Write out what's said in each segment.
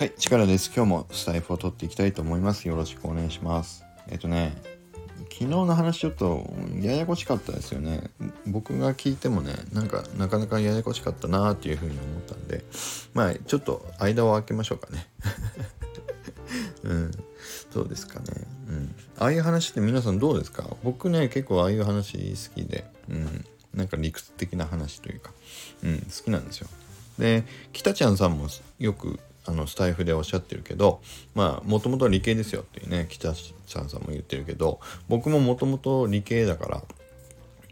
はい、力です。今日もスタイフを取っていきたいと思います。よろしくお願いします。えっとね、昨日の話ちょっとややこしかったですよね。僕が聞いてもね、なんかなかなかややこしかったなーっていうふうに思ったんで、まあちょっと間を空けましょうかね。うん、そうですかね。うん。ああいう話って皆さんどうですか？僕ね、結構ああいう話好きで、うん。なんか理屈的な話というか、うん、好きなんですよ。で、北ちゃんさんもよくあのスタイフでおっしゃってるけどまあもともと理系ですよっていうね北さんさんも言ってるけど僕ももともと理系だから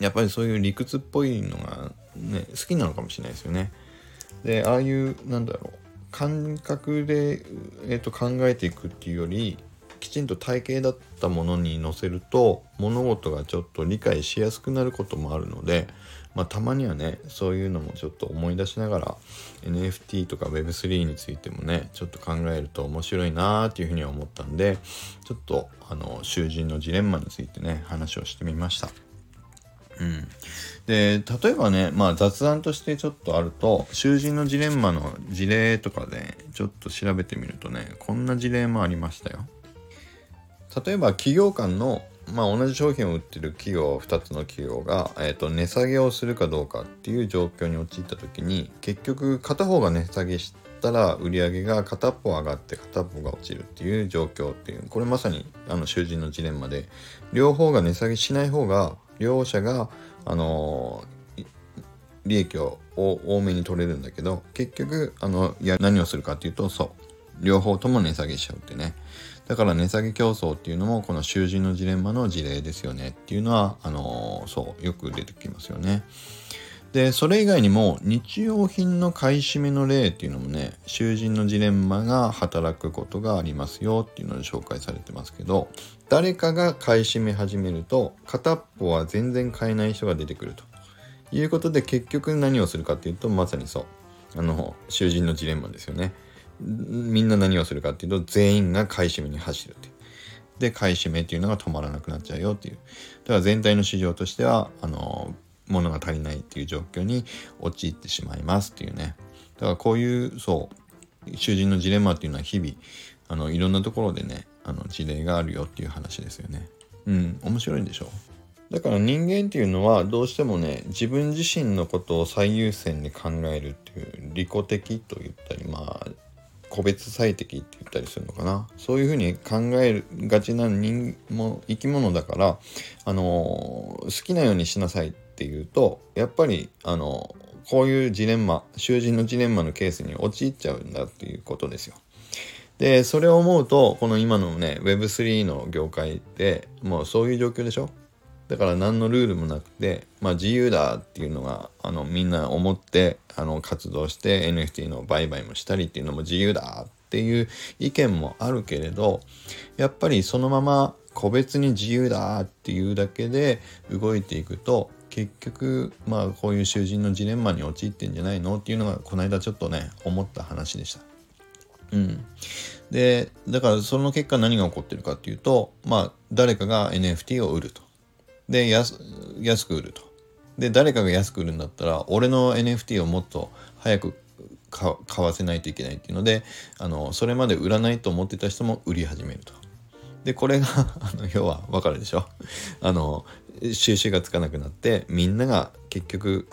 やっぱりそういう理屈っぽいのがね好きなのかもしれないですよね。でああいうなんだろう感覚で、えーと、考えていくっていうよりきちんと体系だったものに載せると物事がちょっと理解しやすくなることもあるのでまあ、たまにはねそういうのもちょっと思い出しながら NFT とか Web3 についてもねちょっと考えると面白いなーっていうふうには思ったんでちょっとあの囚人のジレンマについてね話をしてみました。うん、で例えばね、まあ、雑談としてちょっとあると囚人のジレンマの事例とかでちょっと調べてみるとねこんな事例もありましたよ。例えば企業間のまあ、同じ商品を売ってる企業2つの企業が、えー、と値下げをするかどうかっていう状況に陥った時に結局片方が値下げしたら売り上げが片方上がって片方が落ちるっていう状況っていうこれまさにあの囚人のジレンマで両方が値下げしない方が両者が、あのー、利益を多めに取れるんだけど結局あのいや何をするかっていうとそう。両方とも値下げしちゃうってね。だから値下げ競争っていうのもこの囚人のジレンマの事例ですよねっていうのはあのそうよく出てきますよね。でそれ以外にも日用品の買い占めの例っていうのもね囚人のジレンマが働くことがありますよっていうので紹介されてますけど誰かが買い占め始めると片っぽは全然買えない人が出てくるということで結局何をするかっていうとまさにそうあの囚人のジレンマですよね。みんな何をするかっていうと全員が買い占めに走るって。で買い占めっていうのが止まらなくなっちゃうよっていう。だから全体の市場としてはあの物が足りないっていう状況に陥ってしまいますっていうね。だからこういうそう囚人のジレンマっていうのは日々あのいろんなところでねあの事例があるよっていう話ですよね。うん面白いんでしょだから人間っていうのはどうしてもね自分自身のことを最優先に考えるっていう利己的と言ったりまあ個別最適って言ったりするのかなそういうふうに考えがちな人も生き物だからあの好きなようにしなさいっていうとやっぱりあのこういうジレンマ囚人のジレンマのケースに陥っちゃうんだっていうことですよ。でそれを思うとこの今のね Web3 の業界でもうそういう状況でしょ？だから何のルールもなくて、まあ、自由だっていうのがあのみんな思ってあの活動して NFT の売買もしたりっていうのも自由だっていう意見もあるけれどやっぱりそのまま個別に自由だっていうだけで動いていくと結局まあこういう囚人のジレンマに陥ってんじゃないのっていうのがこの間ちょっとね思った話でした。うん、でだからその結果何が起こってるかっていうとまあ誰かが NFT を売ると。で安く売ると。で誰かが安く売るんだったら俺の NFT をもっと早く買わせないといけないっていうのであのそれまで売らないと思ってた人も売り始めると。でこれが あの要は分かるでしょ？あの収集がつかなくなってみんなが結局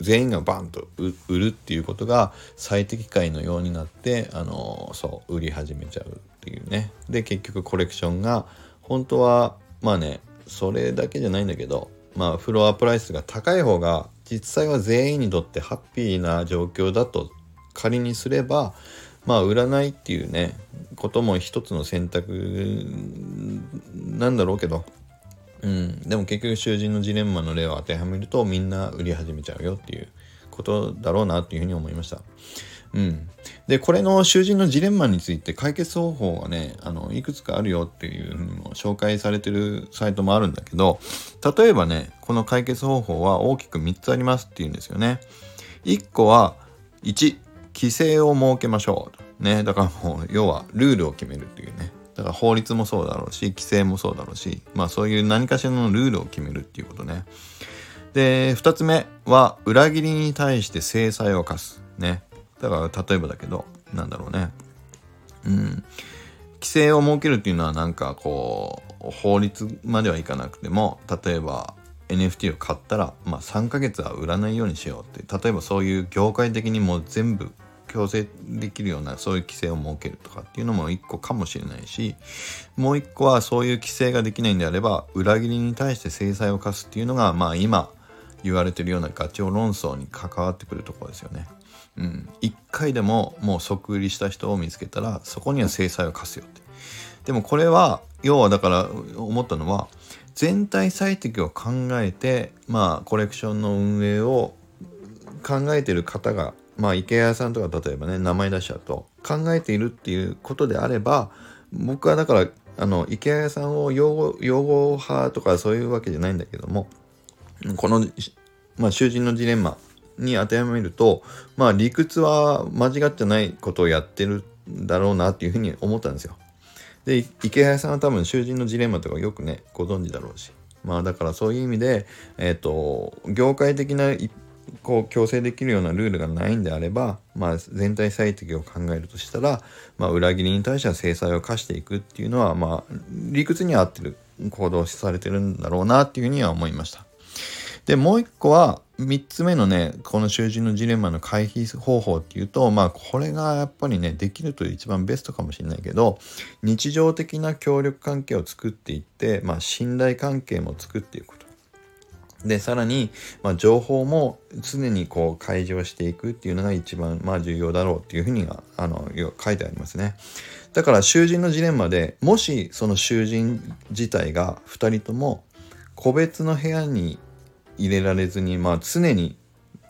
全員がバンと売るっていうことが最適解のようになってあのそう売り始めちゃうっていうねで結局コレクションが本当はまあねそれだけじゃないんだけどまあフロアプライスが高い方が実際は全員にとってハッピーな状況だと仮にすればまあ売らないっていうねことも一つの選択なんだろうけどうんでも結局囚人のジレンマの例を当てはめるとみんな売り始めちゃうよっていうことだろうなっていうふうに思いました。うん、でこれの囚人のジレンマについて解決方法がねあのいくつかあるよっていうふうにも紹介されてるサイトもあるんだけど例えばねこの解決方法は大きく3つありますっていうんですよね。1個は1規制を設けましょうねだからもう要はルールを決めるっていうね。だから法律もそうだろうし規制もそうだろうしまあそういう何かしらのルールを決めるっていうことね。で2つ目は裏切りに対して制裁を科す。ね。だから例えばだけどなんだろうねうん。規制を設けるっていうのはなんかこう、法律まではいかなくても、例えば NFT を買ったら、まあ3ヶ月は売らないようにしようって、例えばそういう業界的にもう全部強制できるようなそういう規制を設けるとかっていうのも一個かもしれないしもう一個はそういう規制ができないんであれば裏切りに対して制裁を科すっていうのがまあ今言われてるようなガチョウ論争に関わってくるところですよね。うん、一回でももう即売りした人を見つけたらそこには制裁を科すよって。でもこれは要はだから思ったのは全体最適を考えてまあコレクションの運営を考えてる方がまあ池谷さんとか例えばね名前出しちゃうと考えているっていうことであれば僕はだからあの池谷さんを擁護擁護派とかそういうわけじゃないんだけどもこの、まあ、囚人のジレンマに当てはめるとまあ理屈は間違ってないことをやってるんだろうなっていうふうに思ったんですよ。で池谷さんは多分囚人のジレンマとかよくねご存知だろうしまあだからそういう意味でえっ、ー、と業界的なこう強制できるようなルールがないんであれば、まあ、全体最適を考えるとしたら、まあ、裏切りに対しては制裁を課していくっていうのは、まあ、理屈に合ってる行動されてるんだろうなっていうふうには思いました。でもう一個は3つ目のねこの囚人のジレンマの回避方法っていうとまあこれがやっぱりねできると一番ベストかもしれないけど日常的な協力関係を作っていって、まあ、信頼関係も作っていくと。で、さらに、まあ、情報も常にこう開示をしていくっていうのが一番、まあ、重要だろうっていうふうには、あの、書いてありますね。だから、囚人のジレンマで、もしその囚人自体が2人とも個別の部屋に入れられずに、まあ、常に、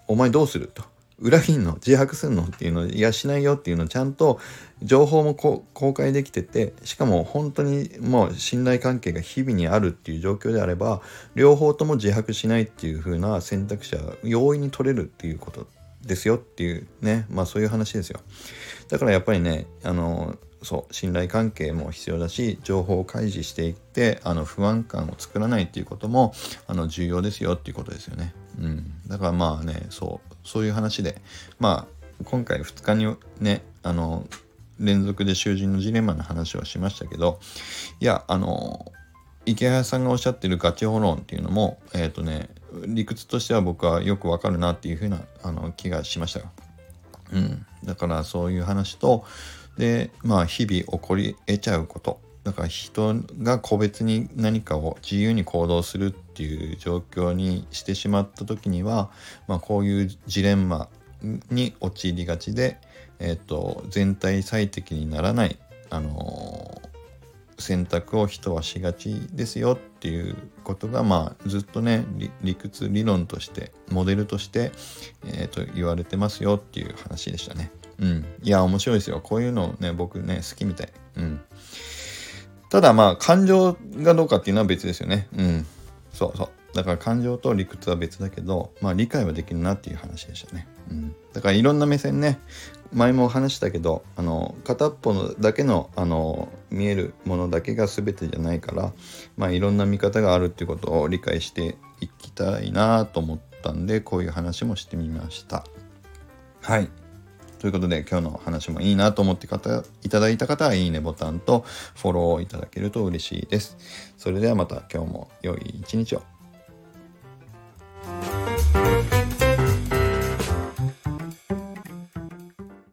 お前どうすると。裏切んの自白すんのっていうのいやしないよっていうのをちゃんと情報も公開できててしかも本当にもう信頼関係が日々にあるっていう状況であれば両方とも自白しないっていう風な選択肢は容易に取れるっていうことですよっていうねまあそういう話ですよだからやっぱりねあのそう信頼関係も必要だし情報を開示していってあの不安感を作らないっていうこともあの重要ですよっていうことですよね。うん、だからまあねそうそういう話でまあ今回2日にねあの連続で囚人のジレンマの話をしましたけどいやあの池谷さんがおっしゃってるガチホ論っていうのもえっ、ー、とね理屈としては僕はよくわかるなっていうふうなあの気がしました。うん、だからそういう話とでまあ日々起こり得ちゃうことだから人が個別に何かを自由に行動するっていう状況にしてしまった時には、まあ、こういうジレンマに陥りがちで、えーと、全体最適にならない、あのー、選択を人はしがちですよっていうことが、まあ、ずっとね理屈理論としてモデルとして、えーと言われてますよっていう話でしたね。うん。いや、面白いですよ。こういうのね、僕ね、好きみたい。うん。ただまあ、感情がどうかっていうのは別ですよね。うん。そうそう。だから感情と理屈は別だけど、まあ理解はできるなっていう話でしたね。うん。だからいろんな目線ね、前も話したけど、あの、片っぽのだけの、あの、見えるものだけが全てじゃないから、まあいろんな見方があるっていうことを理解していきたいなと思ったんで、こういう話もしてみました。はい。ということで今日の話もいいなと思って方いただいた方はいいねボタンとフォローいただけると嬉しいです。それではまた今日も良い一日を。